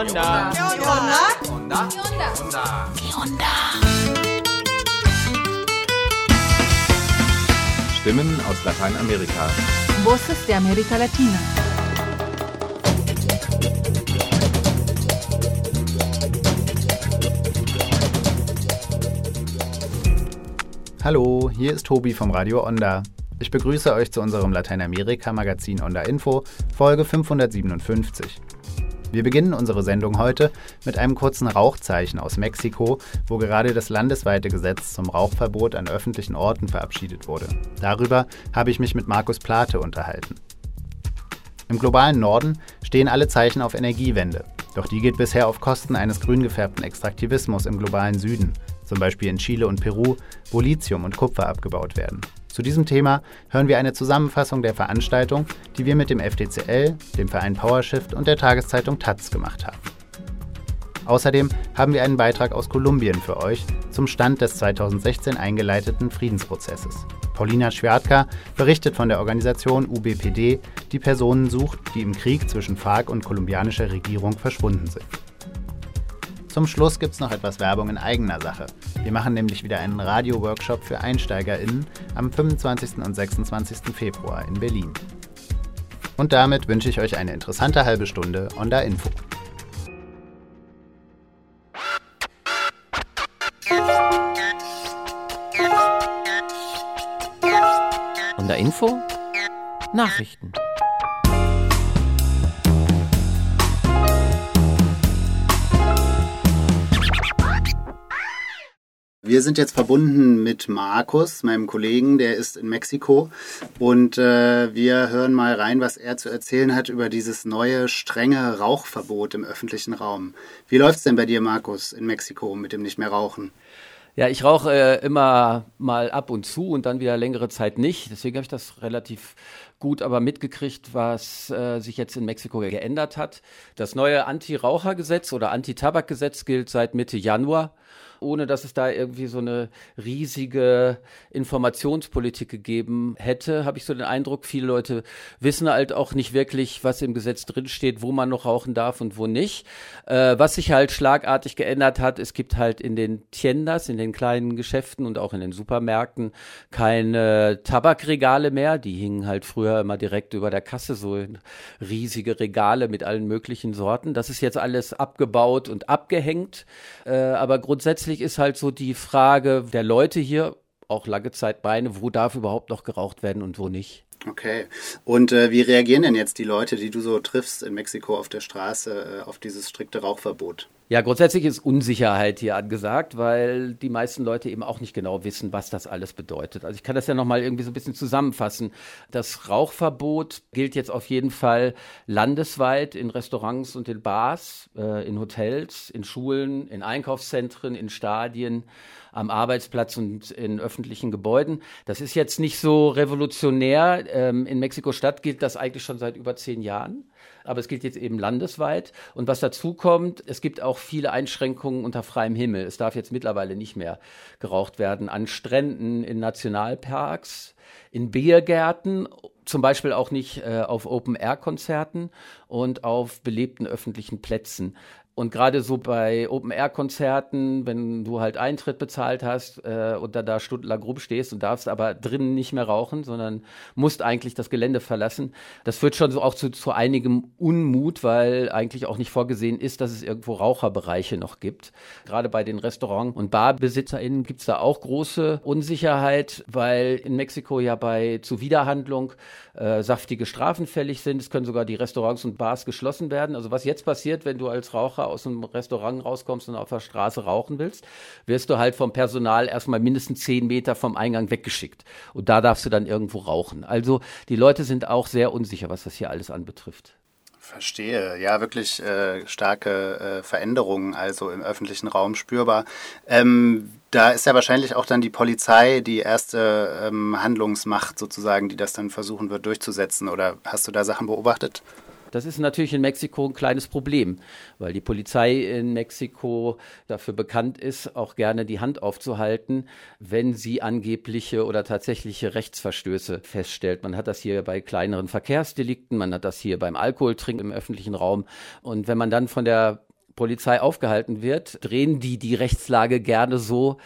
onda? ¿Qué onda? onda? ¿Qué onda? Stimmen aus Lateinamerika. Voces de América Latina. Hallo, hier ist Tobi vom Radio Onda. Ich begrüße euch zu unserem Lateinamerika-Magazin Onda Info, Folge 557. Wir beginnen unsere Sendung heute mit einem kurzen Rauchzeichen aus Mexiko, wo gerade das landesweite Gesetz zum Rauchverbot an öffentlichen Orten verabschiedet wurde. Darüber habe ich mich mit Markus Plate unterhalten. Im globalen Norden stehen alle Zeichen auf Energiewende, doch die geht bisher auf Kosten eines grün gefärbten Extraktivismus im globalen Süden, zum Beispiel in Chile und Peru, wo Lithium und Kupfer abgebaut werden. Zu diesem Thema hören wir eine Zusammenfassung der Veranstaltung, die wir mit dem FDCL, dem Verein PowerShift und der Tageszeitung Taz gemacht haben. Außerdem haben wir einen Beitrag aus Kolumbien für euch zum Stand des 2016 eingeleiteten Friedensprozesses. Paulina Schwertka berichtet von der Organisation UBPD, die Personen sucht, die im Krieg zwischen FARC und kolumbianischer Regierung verschwunden sind. Zum Schluss gibt es noch etwas Werbung in eigener Sache. Wir machen nämlich wieder einen Radio-Workshop für EinsteigerInnen am 25. und 26. Februar in Berlin. Und damit wünsche ich euch eine interessante halbe Stunde Onda Info. Onda Info? Nachrichten. Wir sind jetzt verbunden mit Markus, meinem Kollegen, der ist in Mexiko. Und äh, wir hören mal rein, was er zu erzählen hat über dieses neue strenge Rauchverbot im öffentlichen Raum. Wie läuft es denn bei dir, Markus, in Mexiko mit dem Nicht mehr Rauchen? Ja, ich rauche äh, immer mal ab und zu und dann wieder längere Zeit nicht. Deswegen habe ich das relativ gut aber mitgekriegt, was äh, sich jetzt in Mexiko geändert hat. Das neue Anti-Raucher-Gesetz oder Anti-Tabak-Gesetz gilt seit Mitte Januar ohne dass es da irgendwie so eine riesige Informationspolitik gegeben hätte, habe ich so den Eindruck, viele Leute wissen halt auch nicht wirklich, was im Gesetz drinsteht, wo man noch rauchen darf und wo nicht. Äh, was sich halt schlagartig geändert hat, es gibt halt in den Tiendas, in den kleinen Geschäften und auch in den Supermärkten keine Tabakregale mehr. Die hingen halt früher immer direkt über der Kasse, so riesige Regale mit allen möglichen Sorten. Das ist jetzt alles abgebaut und abgehängt. Äh, aber grundsätzlich ist halt so die Frage der Leute hier, auch lange Zeit meine, wo darf überhaupt noch geraucht werden und wo nicht. Okay. Und äh, wie reagieren denn jetzt die Leute, die du so triffst in Mexiko auf der Straße, äh, auf dieses strikte Rauchverbot? Ja, grundsätzlich ist Unsicherheit hier angesagt, weil die meisten Leute eben auch nicht genau wissen, was das alles bedeutet. Also ich kann das ja nochmal irgendwie so ein bisschen zusammenfassen. Das Rauchverbot gilt jetzt auf jeden Fall landesweit in Restaurants und in Bars, äh, in Hotels, in Schulen, in Einkaufszentren, in Stadien am Arbeitsplatz und in öffentlichen Gebäuden. Das ist jetzt nicht so revolutionär. Ähm, in Mexiko-Stadt gilt das eigentlich schon seit über zehn Jahren. Aber es gilt jetzt eben landesweit. Und was dazu kommt, es gibt auch viele Einschränkungen unter freiem Himmel. Es darf jetzt mittlerweile nicht mehr geraucht werden an Stränden, in Nationalparks, in Biergärten zum Beispiel auch nicht äh, auf Open-Air-Konzerten und auf belebten öffentlichen Plätzen. Und gerade so bei Open-Air-Konzerten, wenn du halt Eintritt bezahlt hast äh, und dann da stundenlang rumstehst und darfst aber drinnen nicht mehr rauchen, sondern musst eigentlich das Gelände verlassen, das führt schon so auch zu, zu einigem Unmut, weil eigentlich auch nicht vorgesehen ist, dass es irgendwo Raucherbereiche noch gibt. Gerade bei den Restaurant- und BarbesitzerInnen gibt es da auch große Unsicherheit, weil in Mexiko ja bei Zuwiderhandlung äh, saftige Strafen fällig sind. Es können sogar die Restaurants und Bars geschlossen werden. Also was jetzt passiert, wenn du als Raucher aus einem Restaurant rauskommst und auf der Straße rauchen willst, wirst du halt vom Personal erstmal mindestens zehn Meter vom Eingang weggeschickt. Und da darfst du dann irgendwo rauchen. Also die Leute sind auch sehr unsicher, was das hier alles anbetrifft. Verstehe. Ja, wirklich äh, starke äh, Veränderungen also im öffentlichen Raum spürbar. Ähm, da ist ja wahrscheinlich auch dann die Polizei die erste ähm, Handlungsmacht sozusagen, die das dann versuchen wird durchzusetzen. Oder hast du da Sachen beobachtet? Das ist natürlich in Mexiko ein kleines Problem, weil die Polizei in Mexiko dafür bekannt ist, auch gerne die Hand aufzuhalten, wenn sie angebliche oder tatsächliche Rechtsverstöße feststellt. Man hat das hier bei kleineren Verkehrsdelikten, man hat das hier beim Alkoholtrinken im öffentlichen Raum. Und wenn man dann von der Polizei aufgehalten wird, drehen die die Rechtslage gerne so,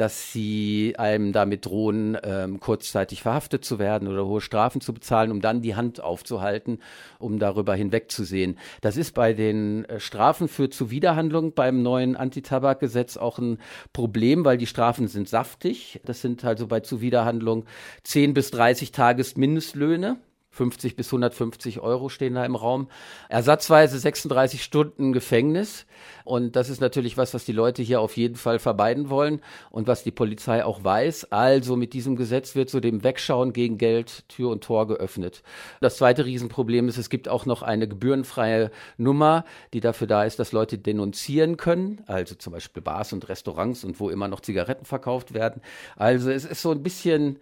dass sie einem damit drohen, ähm, kurzzeitig verhaftet zu werden oder hohe Strafen zu bezahlen, um dann die Hand aufzuhalten, um darüber hinwegzusehen. Das ist bei den äh, Strafen für Zuwiderhandlung beim neuen Antitabakgesetz auch ein Problem, weil die Strafen sind saftig. Das sind also bei Zuwiderhandlung 10 bis 30 Tagesmindestlöhne. 50 bis 150 Euro stehen da im Raum. Ersatzweise 36 Stunden Gefängnis. Und das ist natürlich was, was die Leute hier auf jeden Fall vermeiden wollen und was die Polizei auch weiß. Also mit diesem Gesetz wird so dem Wegschauen gegen Geld Tür und Tor geöffnet. Das zweite Riesenproblem ist, es gibt auch noch eine gebührenfreie Nummer, die dafür da ist, dass Leute denunzieren können. Also zum Beispiel Bars und Restaurants und wo immer noch Zigaretten verkauft werden. Also es ist so ein bisschen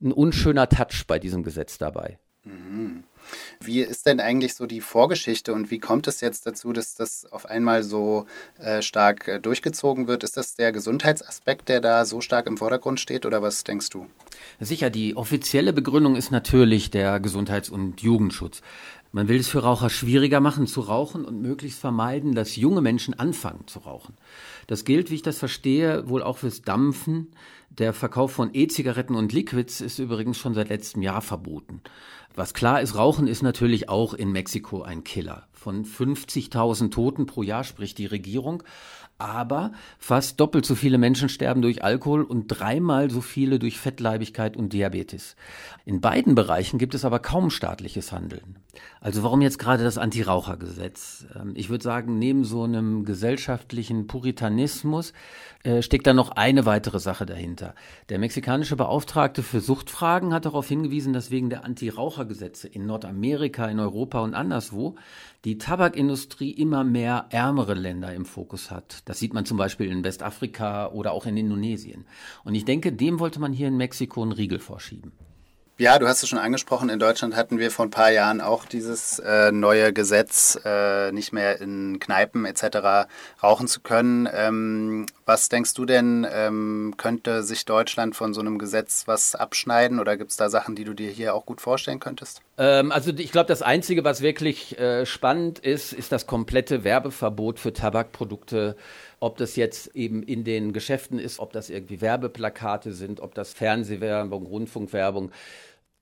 ein unschöner Touch bei diesem Gesetz dabei. Mhm. Wie ist denn eigentlich so die Vorgeschichte und wie kommt es jetzt dazu, dass das auf einmal so äh, stark äh, durchgezogen wird? Ist das der Gesundheitsaspekt, der da so stark im Vordergrund steht oder was denkst du? Sicher, die offizielle Begründung ist natürlich der Gesundheits- und Jugendschutz. Man will es für Raucher schwieriger machen zu rauchen und möglichst vermeiden, dass junge Menschen anfangen zu rauchen. Das gilt, wie ich das verstehe, wohl auch fürs Dampfen. Der Verkauf von E-Zigaretten und Liquids ist übrigens schon seit letztem Jahr verboten. Was klar ist, Rauchen ist natürlich auch in Mexiko ein Killer. Von 50.000 Toten pro Jahr spricht die Regierung aber fast doppelt so viele Menschen sterben durch Alkohol und dreimal so viele durch Fettleibigkeit und Diabetes. In beiden Bereichen gibt es aber kaum staatliches Handeln. Also warum jetzt gerade das Anti-Raucher-Gesetz? Ähm, ich würde sagen, neben so einem gesellschaftlichen Puritanismus äh, steckt da noch eine weitere Sache dahinter. Der mexikanische Beauftragte für Suchtfragen hat darauf hingewiesen, dass wegen der Anti-Raucher-Gesetze in Nordamerika, in Europa und anderswo die Tabakindustrie immer mehr ärmere Länder im Fokus hat. Das sieht man zum Beispiel in Westafrika oder auch in Indonesien. Und ich denke, dem wollte man hier in Mexiko einen Riegel vorschieben. Ja, du hast es schon angesprochen. In Deutschland hatten wir vor ein paar Jahren auch dieses äh, neue Gesetz, äh, nicht mehr in Kneipen etc. rauchen zu können. Ähm, was denkst du denn, ähm, könnte sich Deutschland von so einem Gesetz was abschneiden oder gibt es da Sachen, die du dir hier auch gut vorstellen könntest? Ähm, also ich glaube, das Einzige, was wirklich äh, spannend ist, ist das komplette Werbeverbot für Tabakprodukte ob das jetzt eben in den Geschäften ist, ob das irgendwie Werbeplakate sind, ob das Fernsehwerbung, Rundfunkwerbung.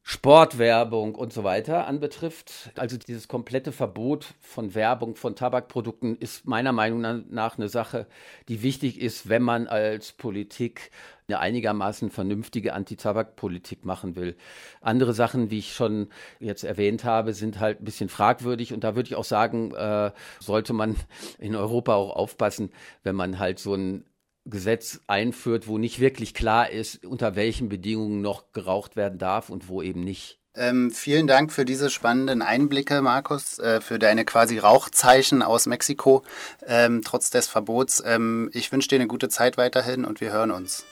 Sportwerbung und so weiter anbetrifft. Also dieses komplette Verbot von Werbung von Tabakprodukten ist meiner Meinung nach eine Sache, die wichtig ist, wenn man als Politik eine einigermaßen vernünftige Anti-Tabak-Politik machen will. Andere Sachen, wie ich schon jetzt erwähnt habe, sind halt ein bisschen fragwürdig und da würde ich auch sagen, äh, sollte man in Europa auch aufpassen, wenn man halt so ein Gesetz einführt, wo nicht wirklich klar ist, unter welchen Bedingungen noch geraucht werden darf und wo eben nicht. Ähm, vielen Dank für diese spannenden Einblicke, Markus, äh, für deine quasi Rauchzeichen aus Mexiko, ähm, trotz des Verbots. Ähm, ich wünsche dir eine gute Zeit weiterhin und wir hören uns.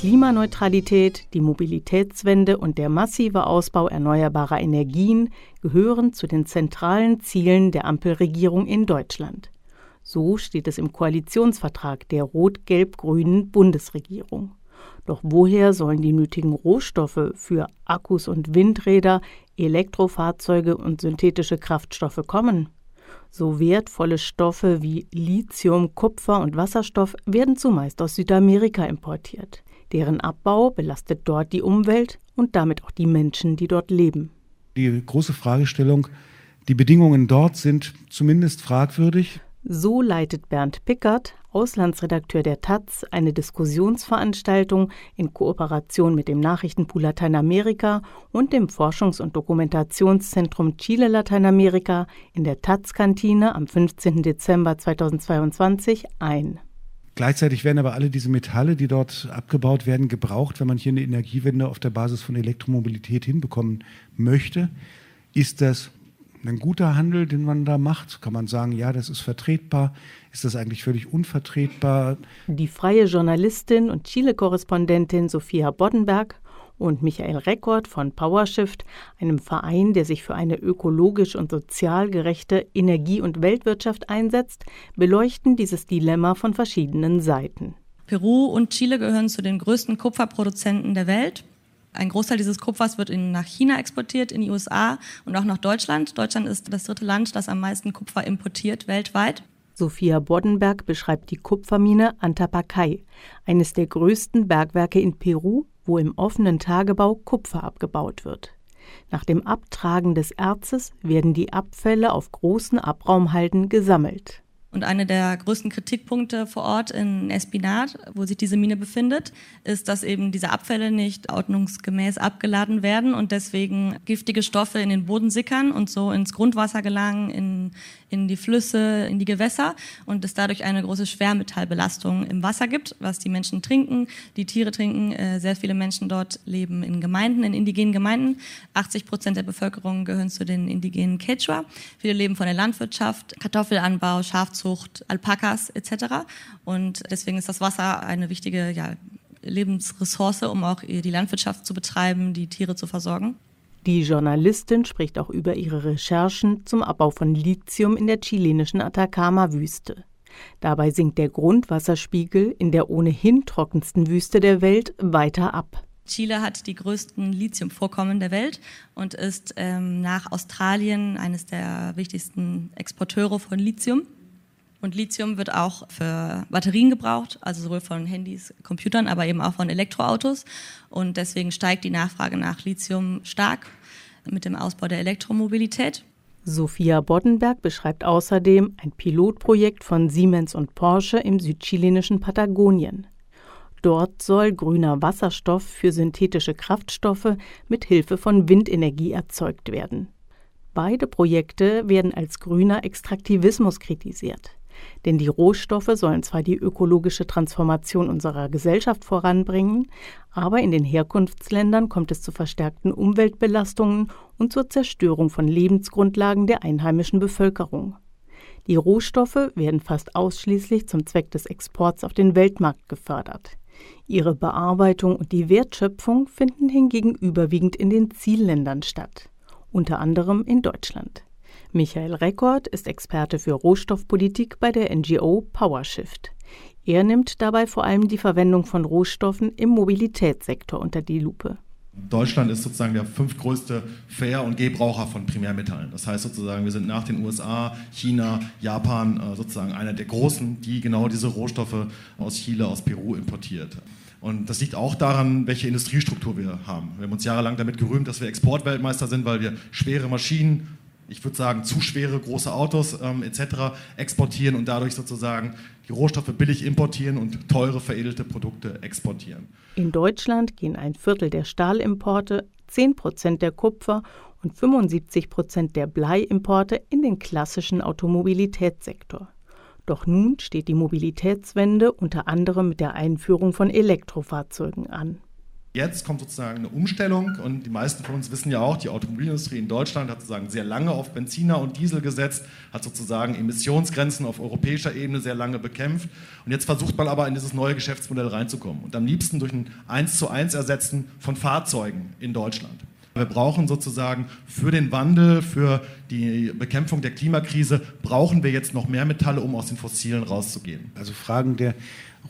Klimaneutralität, die Mobilitätswende und der massive Ausbau erneuerbarer Energien gehören zu den zentralen Zielen der Ampelregierung in Deutschland. So steht es im Koalitionsvertrag der rot-gelb-grünen Bundesregierung. Doch woher sollen die nötigen Rohstoffe für Akkus und Windräder, Elektrofahrzeuge und synthetische Kraftstoffe kommen? So wertvolle Stoffe wie Lithium, Kupfer und Wasserstoff werden zumeist aus Südamerika importiert. Deren Abbau belastet dort die Umwelt und damit auch die Menschen, die dort leben. Die große Fragestellung, die Bedingungen dort sind zumindest fragwürdig. So leitet Bernd Pickert, Auslandsredakteur der Taz, eine Diskussionsveranstaltung in Kooperation mit dem Nachrichtenpool Lateinamerika und dem Forschungs- und Dokumentationszentrum Chile Lateinamerika in der Taz-Kantine am 15. Dezember 2022 ein. Gleichzeitig werden aber alle diese Metalle, die dort abgebaut werden, gebraucht, wenn man hier eine Energiewende auf der Basis von Elektromobilität hinbekommen möchte. Ist das ein guter Handel, den man da macht? Kann man sagen, ja, das ist vertretbar? Ist das eigentlich völlig unvertretbar? Die freie Journalistin und Chile-Korrespondentin Sophia Boddenberg und Michael Rekord von PowerShift, einem Verein, der sich für eine ökologisch und sozial gerechte Energie- und Weltwirtschaft einsetzt, beleuchten dieses Dilemma von verschiedenen Seiten. Peru und Chile gehören zu den größten Kupferproduzenten der Welt. Ein Großteil dieses Kupfers wird in, nach China exportiert, in die USA und auch nach Deutschland. Deutschland ist das dritte Land, das am meisten Kupfer importiert weltweit. Sophia Boddenberg beschreibt die Kupfermine Antapacay, eines der größten Bergwerke in Peru, wo im offenen Tagebau Kupfer abgebaut wird. Nach dem Abtragen des Erzes werden die Abfälle auf großen Abraumhalden gesammelt. Und einer der größten Kritikpunkte vor Ort in Espinat, wo sich diese Mine befindet, ist, dass eben diese Abfälle nicht ordnungsgemäß abgeladen werden und deswegen giftige Stoffe in den Boden sickern und so ins Grundwasser gelangen, in, in die Flüsse, in die Gewässer und es dadurch eine große Schwermetallbelastung im Wasser gibt, was die Menschen trinken, die Tiere trinken. Äh, sehr viele Menschen dort leben in Gemeinden, in indigenen Gemeinden. 80 Prozent der Bevölkerung gehören zu den indigenen Quechua. Viele leben von der Landwirtschaft, Kartoffelanbau, Schafzucht, Aufzucht, Alpakas etc. Und deswegen ist das Wasser eine wichtige ja, Lebensressource, um auch die Landwirtschaft zu betreiben, die Tiere zu versorgen. Die Journalistin spricht auch über ihre Recherchen zum Abbau von Lithium in der chilenischen Atacama-Wüste. Dabei sinkt der Grundwasserspiegel in der ohnehin trockensten Wüste der Welt weiter ab. Chile hat die größten Lithiumvorkommen der Welt und ist ähm, nach Australien eines der wichtigsten Exporteure von Lithium. Und Lithium wird auch für Batterien gebraucht, also sowohl von Handys, Computern, aber eben auch von Elektroautos. Und deswegen steigt die Nachfrage nach Lithium stark mit dem Ausbau der Elektromobilität. Sophia Boddenberg beschreibt außerdem ein Pilotprojekt von Siemens und Porsche im südchilenischen Patagonien. Dort soll grüner Wasserstoff für synthetische Kraftstoffe mit Hilfe von Windenergie erzeugt werden. Beide Projekte werden als grüner Extraktivismus kritisiert. Denn die Rohstoffe sollen zwar die ökologische Transformation unserer Gesellschaft voranbringen, aber in den Herkunftsländern kommt es zu verstärkten Umweltbelastungen und zur Zerstörung von Lebensgrundlagen der einheimischen Bevölkerung. Die Rohstoffe werden fast ausschließlich zum Zweck des Exports auf den Weltmarkt gefördert. Ihre Bearbeitung und die Wertschöpfung finden hingegen überwiegend in den Zielländern statt, unter anderem in Deutschland. Michael Reckord ist Experte für Rohstoffpolitik bei der NGO PowerShift. Er nimmt dabei vor allem die Verwendung von Rohstoffen im Mobilitätssektor unter die Lupe. Deutschland ist sozusagen der fünftgrößte Fair- und Gebraucher von Primärmetallen. Das heißt sozusagen, wir sind nach den USA, China, Japan äh, sozusagen einer der großen, die genau diese Rohstoffe aus Chile, aus Peru importiert. Und das liegt auch daran, welche Industriestruktur wir haben. Wir haben uns jahrelang damit gerühmt, dass wir Exportweltmeister sind, weil wir schwere Maschinen, ich würde sagen, zu schwere große Autos ähm, etc. exportieren und dadurch sozusagen die Rohstoffe billig importieren und teure veredelte Produkte exportieren. In Deutschland gehen ein Viertel der Stahlimporte, 10 Prozent der Kupfer und 75 Prozent der Bleiimporte in den klassischen Automobilitätssektor. Doch nun steht die Mobilitätswende unter anderem mit der Einführung von Elektrofahrzeugen an. Jetzt kommt sozusagen eine Umstellung und die meisten von uns wissen ja auch, die Automobilindustrie in Deutschland hat sozusagen sehr lange auf Benziner und Diesel gesetzt, hat sozusagen Emissionsgrenzen auf europäischer Ebene sehr lange bekämpft und jetzt versucht man aber in dieses neue Geschäftsmodell reinzukommen und am liebsten durch ein 1 zu 1 Ersetzen von Fahrzeugen in Deutschland. Wir brauchen sozusagen für den Wandel, für die Bekämpfung der Klimakrise, brauchen wir jetzt noch mehr Metalle, um aus den Fossilen rauszugehen. Also Fragen der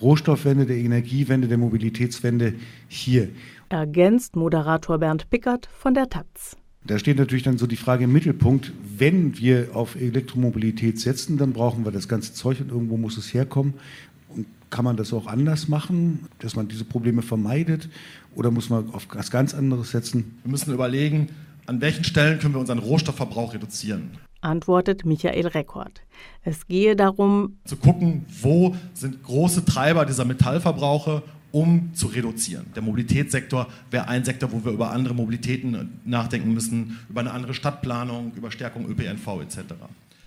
Rohstoffwende, der Energiewende, der Mobilitätswende hier. Ergänzt Moderator Bernd Pickert von der Taz. Da steht natürlich dann so die Frage im Mittelpunkt, wenn wir auf Elektromobilität setzen, dann brauchen wir das ganze Zeug und irgendwo muss es herkommen. Und kann man das auch anders machen, dass man diese Probleme vermeidet? Oder muss man auf was ganz anderes setzen? Wir müssen überlegen, an welchen Stellen können wir unseren Rohstoffverbrauch reduzieren antwortet Michael Rekord. Es gehe darum, zu gucken, wo sind große Treiber dieser Metallverbrauche, um zu reduzieren. Der Mobilitätssektor wäre ein Sektor, wo wir über andere Mobilitäten nachdenken müssen, über eine andere Stadtplanung, über Stärkung ÖPNV etc.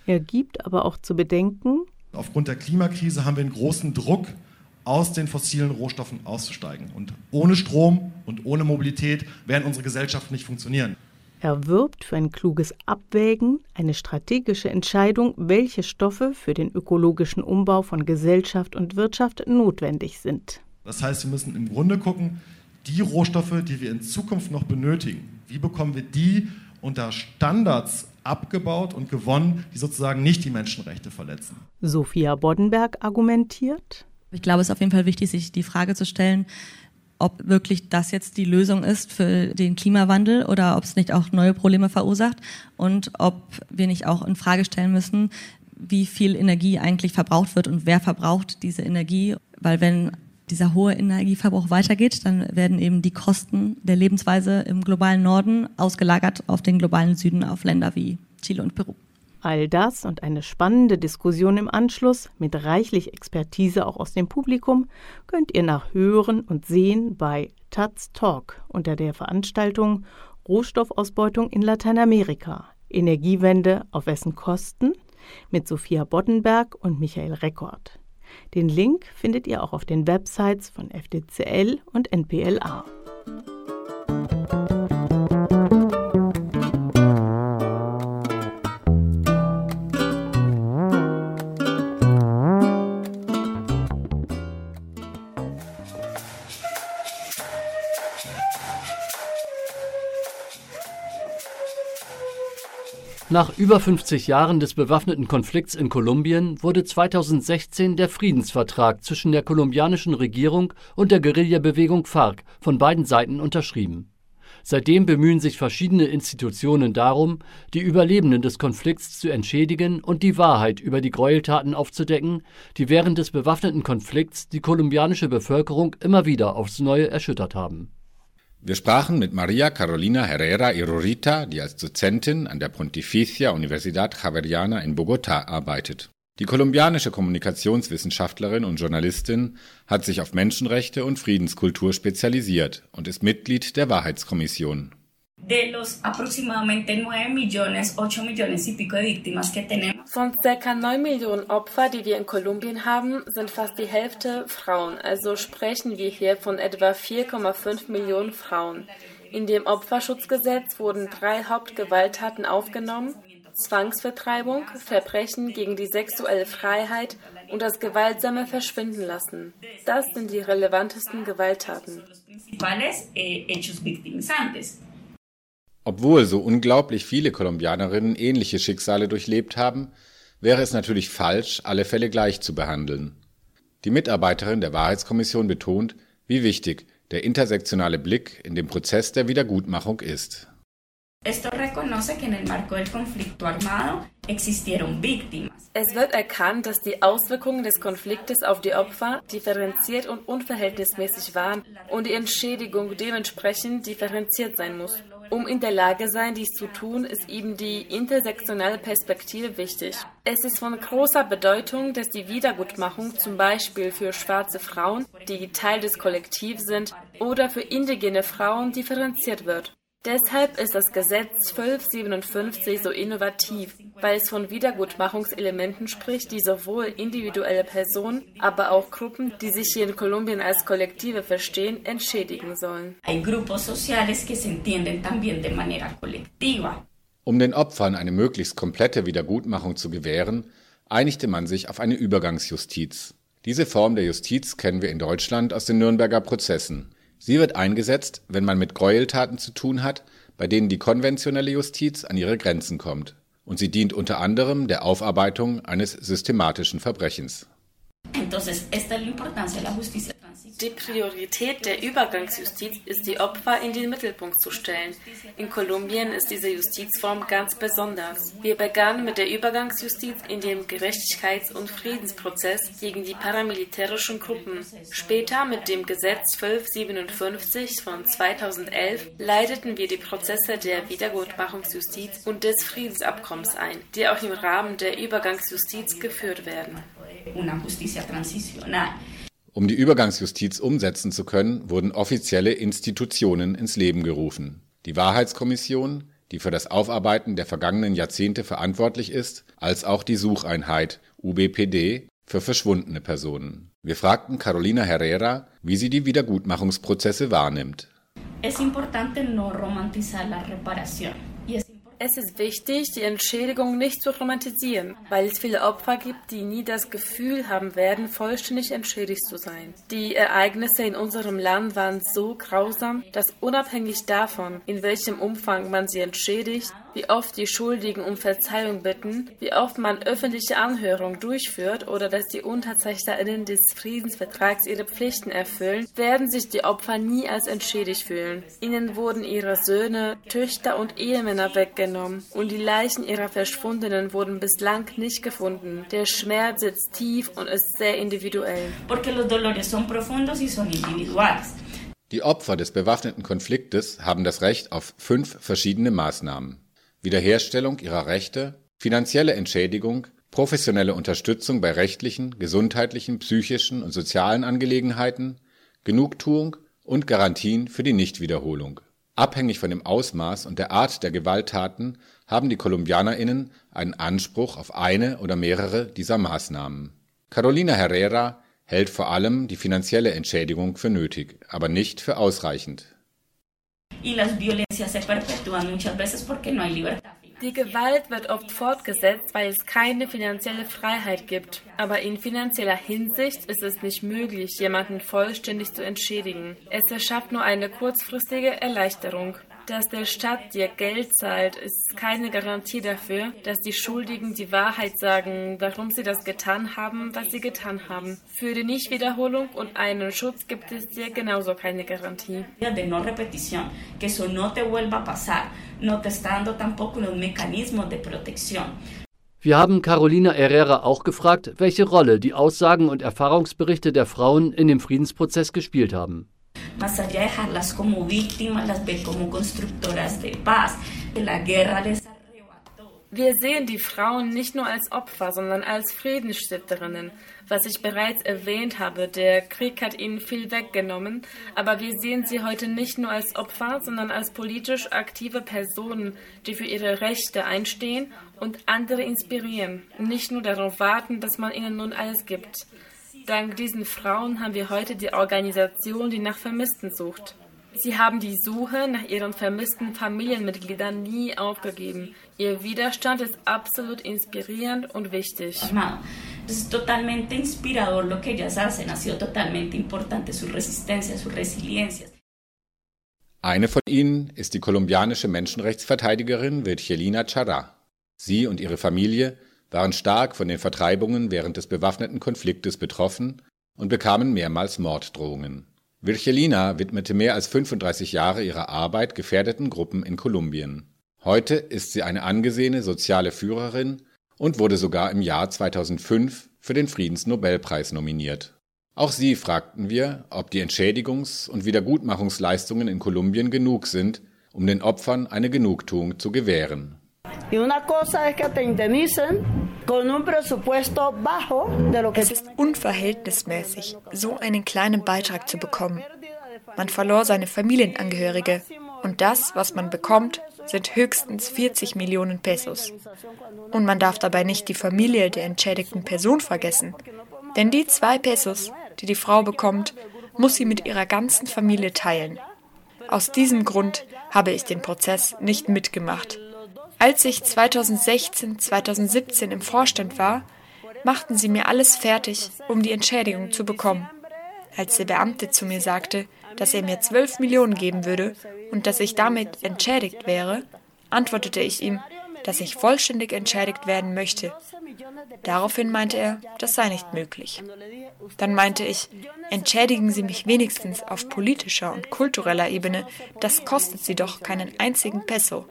Er gibt aber auch zu bedenken, aufgrund der Klimakrise haben wir einen großen Druck, aus den fossilen Rohstoffen auszusteigen. Und ohne Strom und ohne Mobilität werden unsere Gesellschaften nicht funktionieren. Er wirbt für ein kluges Abwägen, eine strategische Entscheidung, welche Stoffe für den ökologischen Umbau von Gesellschaft und Wirtschaft notwendig sind. Das heißt, wir müssen im Grunde gucken, die Rohstoffe, die wir in Zukunft noch benötigen, wie bekommen wir die unter Standards abgebaut und gewonnen, die sozusagen nicht die Menschenrechte verletzen. Sophia Boddenberg argumentiert, Ich glaube, es ist auf jeden Fall wichtig, sich die Frage zu stellen, ob wirklich das jetzt die Lösung ist für den Klimawandel oder ob es nicht auch neue Probleme verursacht und ob wir nicht auch in Frage stellen müssen, wie viel Energie eigentlich verbraucht wird und wer verbraucht diese Energie, weil wenn dieser hohe Energieverbrauch weitergeht, dann werden eben die Kosten der Lebensweise im globalen Norden ausgelagert auf den globalen Süden, auf Länder wie Chile und Peru. All das und eine spannende Diskussion im Anschluss mit reichlich Expertise auch aus dem Publikum könnt ihr nach Hören und Sehen bei Taz Talk unter der Veranstaltung Rohstoffausbeutung in Lateinamerika. Energiewende auf wessen Kosten? mit Sophia Boddenberg und Michael Rekord. Den Link findet ihr auch auf den Websites von FDCL und NPLA. Nach über 50 Jahren des bewaffneten Konflikts in Kolumbien wurde 2016 der Friedensvertrag zwischen der kolumbianischen Regierung und der Guerillabewegung FARC von beiden Seiten unterschrieben. Seitdem bemühen sich verschiedene Institutionen darum, die Überlebenden des Konflikts zu entschädigen und die Wahrheit über die Gräueltaten aufzudecken, die während des bewaffneten Konflikts die kolumbianische Bevölkerung immer wieder aufs Neue erschüttert haben wir sprachen mit Maria Carolina Herrera Irurita, die als Dozentin an der Pontificia Universidad Javeriana in Bogotá arbeitet. Die kolumbianische Kommunikationswissenschaftlerin und Journalistin hat sich auf Menschenrechte und Friedenskultur spezialisiert und ist Mitglied der Wahrheitskommission de los aproximadamente 9 millones, 8 millones y pico de víctimas que tenemos. Von ca. 9 Millionen Opfer, die wir in Kolumbien haben, sind fast die Hälfte Frauen. Also sprechen wir hier von etwa 4,5 Millionen Frauen. In dem Opferschutzgesetz wurden drei Hauptgewalttaten aufgenommen. Zwangsvertreibung, Verbrechen gegen die sexuelle Freiheit und das gewaltsame Verschwinden lassen. Das sind die relevantesten Gewalttaten. Obwohl so unglaublich viele Kolumbianerinnen ähnliche Schicksale durchlebt haben, wäre es natürlich falsch, alle Fälle gleich zu behandeln. Die Mitarbeiterin der Wahrheitskommission betont, wie wichtig der intersektionale Blick in dem Prozess der Wiedergutmachung ist. Es wird erkannt, dass die Auswirkungen des Konfliktes auf die Opfer differenziert und unverhältnismäßig waren und die Entschädigung dementsprechend differenziert sein muss. Um in der Lage sein, dies zu tun, ist eben die intersektionale Perspektive wichtig. Es ist von großer Bedeutung, dass die Wiedergutmachung zum Beispiel für schwarze Frauen, die Teil des Kollektivs sind, oder für indigene Frauen differenziert wird. Deshalb ist das Gesetz 1257 so innovativ, weil es von Wiedergutmachungselementen spricht, die sowohl individuelle Personen, aber auch Gruppen, die sich hier in Kolumbien als Kollektive verstehen, entschädigen sollen. Um den Opfern eine möglichst komplette Wiedergutmachung zu gewähren, einigte man sich auf eine Übergangsjustiz. Diese Form der Justiz kennen wir in Deutschland aus den Nürnberger Prozessen. Sie wird eingesetzt, wenn man mit Gräueltaten zu tun hat, bei denen die konventionelle Justiz an ihre Grenzen kommt, und sie dient unter anderem der Aufarbeitung eines systematischen Verbrechens. Die Priorität der Übergangsjustiz ist, die Opfer in den Mittelpunkt zu stellen. In Kolumbien ist diese Justizform ganz besonders. Wir begannen mit der Übergangsjustiz in dem Gerechtigkeits- und Friedensprozess gegen die paramilitärischen Gruppen. Später mit dem Gesetz 1257 von 2011 leiteten wir die Prozesse der Wiedergutmachungsjustiz und des Friedensabkommens ein, die auch im Rahmen der Übergangsjustiz geführt werden. Una justicia transicional. Um die Übergangsjustiz umsetzen zu können, wurden offizielle Institutionen ins Leben gerufen. Die Wahrheitskommission, die für das Aufarbeiten der vergangenen Jahrzehnte verantwortlich ist, als auch die Sucheinheit UBPD für verschwundene Personen. Wir fragten Carolina Herrera, wie sie die Wiedergutmachungsprozesse wahrnimmt. Es importante no romantizar la reparación. Es ist wichtig, die Entschädigung nicht zu romantisieren, weil es viele Opfer gibt, die nie das Gefühl haben werden, vollständig entschädigt zu sein. Die Ereignisse in unserem Land waren so grausam, dass unabhängig davon, in welchem Umfang man sie entschädigt, wie oft die Schuldigen um Verzeihung bitten, wie oft man öffentliche Anhörungen durchführt oder dass die UnterzeichnerInnen des Friedensvertrags ihre Pflichten erfüllen, werden sich die Opfer nie als entschädigt fühlen. Ihnen wurden ihre Söhne, Töchter und Ehemänner weggenommen und die Leichen ihrer Verschwundenen wurden bislang nicht gefunden. Der Schmerz sitzt tief und ist sehr individuell. Porque los dolores son profundos y son individuales. Die Opfer des bewaffneten Konfliktes haben das Recht auf fünf verschiedene Maßnahmen. Wiederherstellung ihrer Rechte, finanzielle Entschädigung, professionelle Unterstützung bei rechtlichen, gesundheitlichen, psychischen und sozialen Angelegenheiten, Genugtuung und Garantien für die Nichtwiederholung. Abhängig von dem Ausmaß und der Art der Gewalttaten haben die KolumbianerInnen einen Anspruch auf eine oder mehrere dieser Maßnahmen. Carolina Herrera hält vor allem die finanzielle Entschädigung für nötig, aber nicht für ausreichend. Die Gewalt wird oft fortgesetzt, weil es keine finanzielle Freiheit gibt. Aber in finanzieller Hinsicht ist es nicht möglich, jemanden vollständig zu entschädigen. Es verschafft nur eine kurzfristige Erleichterung. Dass der Staat dir Geld zahlt, ist keine Garantie dafür, dass die Schuldigen die Wahrheit sagen, warum sie das getan haben, was sie getan haben. Für die Nichtwiederholung und einen Schutz gibt es dir genauso keine Garantie. De no repetición, que eso no te vuelva a pasar, no te está dando tampoco los mecanismos de protección. Wir haben Carolina Herrera auch gefragt, welche Rolle die Aussagen und Erfahrungsberichte der Frauen in dem Friedensprozess gespielt haben más allá de dejarlas como víctimas, las ve como constructoras de paz. La guerra les wir sehen die Frauen nicht nur als Opfer, sondern als Friedensstifterinnen. Was ich bereits erwähnt habe, der Krieg hat ihnen viel weggenommen, aber wir sehen sie heute nicht nur als Opfer, sondern als politisch aktive Personen, die für ihre Rechte einstehen und andere inspirieren, nicht nur darauf warten, dass man ihnen nun alles gibt. Dank diesen Frauen haben wir heute die Organisation, die nach Vermissten sucht. Sie haben die Suche nach ihren vermissten Familienmitgliedern nie aufgegeben. Ihr Widerstand ist absolut inspirierend und wichtig. Es totalmente inspirador lo que ellas hacen. Ha sido totalmente importante su resistencia, su resiliencia. Eine von ihnen ist die kolumbianische Menschenrechtsverteidigerin Virgelina Chará. Sie und ihre Familie waren stark von den Vertreibungen während des bewaffneten Konfliktes betroffen und bekamen mehrmals Morddrohungen. Virgelina widmete mehr als 35 Jahre ihrer Arbeit gefährdeten Gruppen in Kolumbien. Heute ist sie eine angesehene soziale Führerin und wurde sogar im Jahr 2005 für den Friedensnobelpreis nominiert. Auch sie fragten wir, ob die Entschädigungs- und Wiedergutmachungsleistungen in Kolumbien genug sind, um den Opfern eine Genugtuung zu gewähren. Es ist unverhältnismäßig, so einen kleinen Beitrag zu bekommen. Man verlor seine Familienangehörige und das, was man bekommt, sind höchstens 40 Millionen Pesos. Und man darf dabei nicht die Familie der entschädigten Person vergessen. Denn die zwei Pesos, die die Frau bekommt, muss sie mit ihrer ganzen Familie teilen. Aus diesem Grund habe ich den Prozess nicht mitgemacht. Als ich 2016, 2017 im Vorstand war, machten sie mir alles fertig, um die Entschädigung zu bekommen. Als der Beamte zu mir sagte, dass er mir 12 Millionen geben würde und dass ich damit entschädigt wäre, antwortete ich ihm, dass ich vollständig entschädigt werden möchte. Daraufhin meinte er, das sei nicht möglich. Dann meinte ich, entschädigen Sie mich wenigstens auf politischer und kultureller Ebene, das kostet Sie doch keinen einzigen Peso.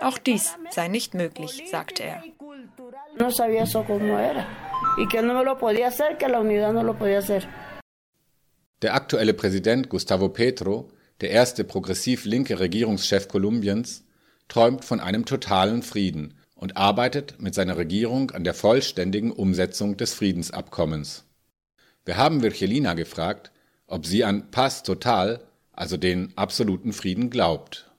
Auch dies sei nicht möglich, sagte er. Der aktuelle Präsident Gustavo Petro, der erste progressiv linke Regierungschef Kolumbiens, träumt von einem totalen Frieden und arbeitet mit seiner Regierung an der vollständigen Umsetzung des Friedensabkommens. Wir haben Virgelina gefragt, ob sie an Paz Total, also den absoluten Frieden, glaubt.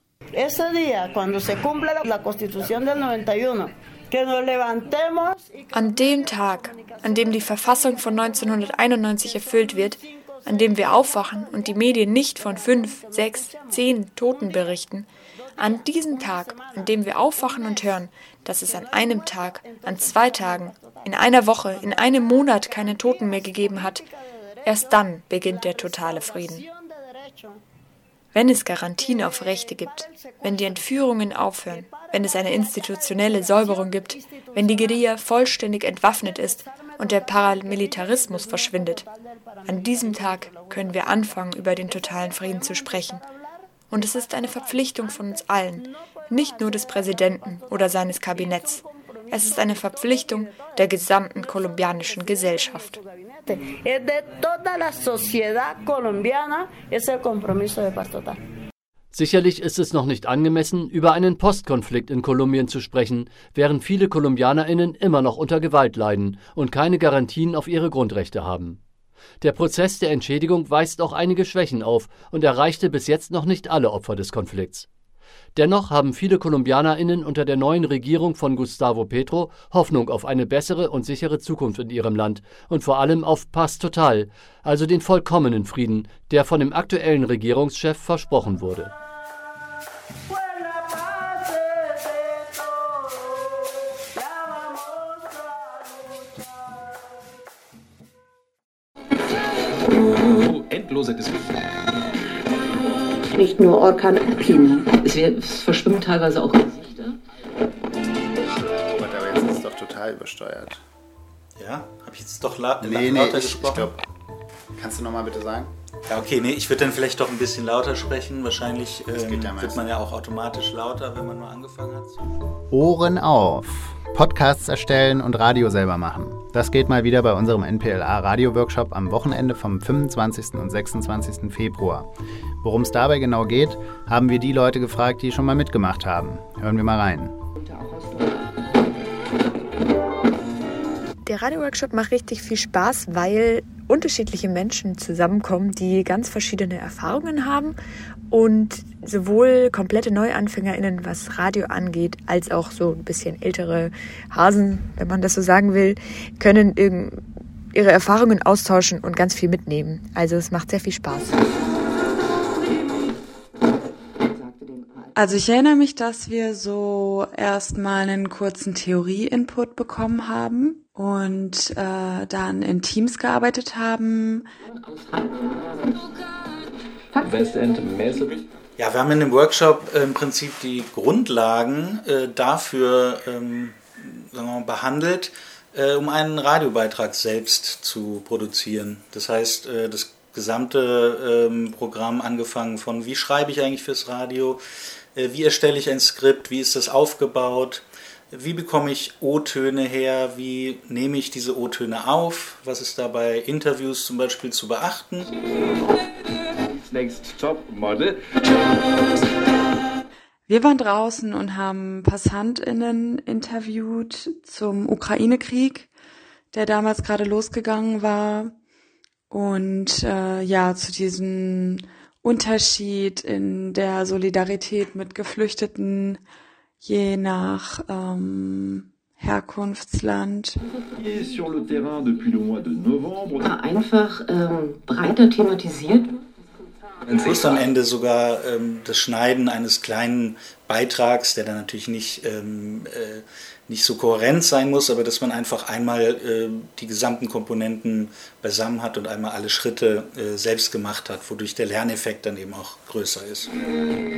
An dem Tag, an dem die Verfassung von 1991 erfüllt wird, an dem wir aufwachen und die Medien nicht von fünf, sechs, zehn Toten berichten, an diesem Tag, an dem wir aufwachen und hören, dass es an einem Tag, an zwei Tagen, in einer Woche, in einem Monat keine Toten mehr gegeben hat, erst dann beginnt der totale Frieden. Wenn es Garantien auf Rechte gibt, wenn die Entführungen aufhören, wenn es eine institutionelle Säuberung gibt, wenn die Guerilla vollständig entwaffnet ist und der Paramilitarismus verschwindet, an diesem Tag können wir anfangen, über den totalen Frieden zu sprechen. Und es ist eine Verpflichtung von uns allen, nicht nur des Präsidenten oder seines Kabinetts. Es ist eine Verpflichtung der gesamten kolumbianischen Gesellschaft. Sicherlich ist es noch nicht angemessen, über einen Postkonflikt in Kolumbien zu sprechen, während viele Kolumbianerinnen immer noch unter Gewalt leiden und keine Garantien auf ihre Grundrechte haben. Der Prozess der Entschädigung weist auch einige Schwächen auf und erreichte bis jetzt noch nicht alle Opfer des Konflikts. Dennoch haben viele KolumbianerInnen unter der neuen Regierung von Gustavo Petro Hoffnung auf eine bessere und sichere Zukunft in ihrem Land und vor allem auf Paz Total, also den vollkommenen Frieden, der von dem aktuellen Regierungschef versprochen wurde. Endlose Diskussion. Nicht nur Orkan Alpin. Es, es verschwimmen teilweise auch Gesichter. Aber jetzt ist es doch total übersteuert. Ja? Habe ich jetzt doch la nee, lauter nee, gesprochen? Ich glaub, kannst du nochmal bitte sagen? Ja, okay, nee, ich würde dann vielleicht doch ein bisschen lauter sprechen. Wahrscheinlich ähm, ja wird man ja auch automatisch lauter, wenn man nur angefangen hat. Ohren auf! Podcasts erstellen und Radio selber machen. Das geht mal wieder bei unserem NPLA Radio Workshop am Wochenende vom 25. und 26. Februar. Worum es dabei genau geht, haben wir die Leute gefragt, die schon mal mitgemacht haben. Hören wir mal rein. Der Radio-Workshop macht richtig viel Spaß, weil unterschiedliche Menschen zusammenkommen, die ganz verschiedene Erfahrungen haben und sowohl komplette NeuanfängerInnen, was Radio angeht, als auch so ein bisschen ältere Hasen, wenn man das so sagen will, können ihre Erfahrungen austauschen und ganz viel mitnehmen. Also es macht sehr viel Spaß. Also ich erinnere mich, dass wir so erstmal einen kurzen Theorie-Input bekommen haben und äh, dann in Teams gearbeitet haben. Ja, wir haben in dem Workshop äh, im Prinzip die Grundlagen äh, dafür ähm, sagen wir mal, behandelt, äh, um einen Radiobeitrag selbst zu produzieren. Das heißt, äh, das gesamte ähm, Programm angefangen von, wie schreibe ich eigentlich fürs Radio, äh, wie erstelle ich ein Skript, wie ist das aufgebaut, wie bekomme ich O-Töne her, wie nehme ich diese O-Töne auf, was ist da bei Interviews zum Beispiel zu beachten. Next Top Model. Wir waren draußen und haben PassantInnen interviewt zum Ukraine-Krieg, der damals gerade losgegangen war. Und äh, ja, zu diesem Unterschied in der Solidarität mit Geflüchteten, je nach ähm, Herkunftsland. Einfach ähm, breiter thematisiert Plus am Ende sogar ähm, das Schneiden eines kleinen Beitrags, der dann natürlich nicht, ähm, äh, nicht so kohärent sein muss, aber dass man einfach einmal äh, die gesamten Komponenten beisammen hat und einmal alle Schritte äh, selbst gemacht hat, wodurch der Lerneffekt dann eben auch größer ist.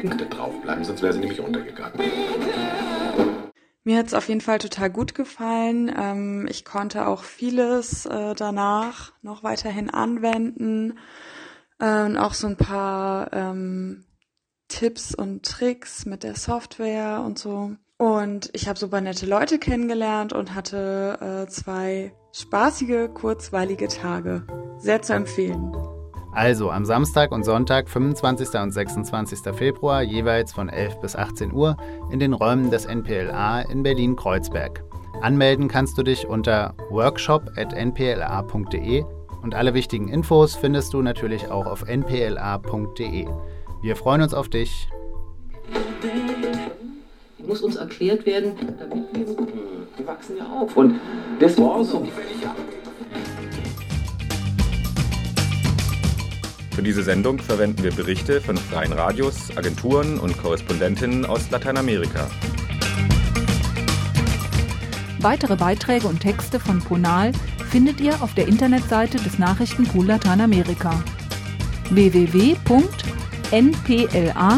Punkte draufbleiben, sonst wäre sie nämlich untergegangen. Mir hat es auf jeden Fall total gut gefallen. Ähm, ich konnte auch vieles äh, danach noch weiterhin anwenden äh, auch so ein paar ähm, Tipps und Tricks mit der Software und so. Und ich habe super nette Leute kennengelernt und hatte äh, zwei spaßige, kurzweilige Tage. Sehr zu empfehlen. Also am Samstag und Sonntag, 25. und 26. Februar, jeweils von 11 bis 18 Uhr in den Räumen des NPLA in Berlin-Kreuzberg. Anmelden kannst du dich unter workshop.npla.de und alle wichtigen Infos findest du natürlich auch auf npla.de. Wir freuen uns auf dich. Muss uns erklärt werden, damit wir, wir wachsen ja auf. Und deswegen so. Für diese Sendung verwenden wir Berichte von freien Radios, Agenturen und Korrespondentinnen aus Lateinamerika. Weitere Beiträge und Texte von Ponal findet ihr auf der Internetseite des Nachrichtenpool Lateinamerika www.ponal.de npla.de.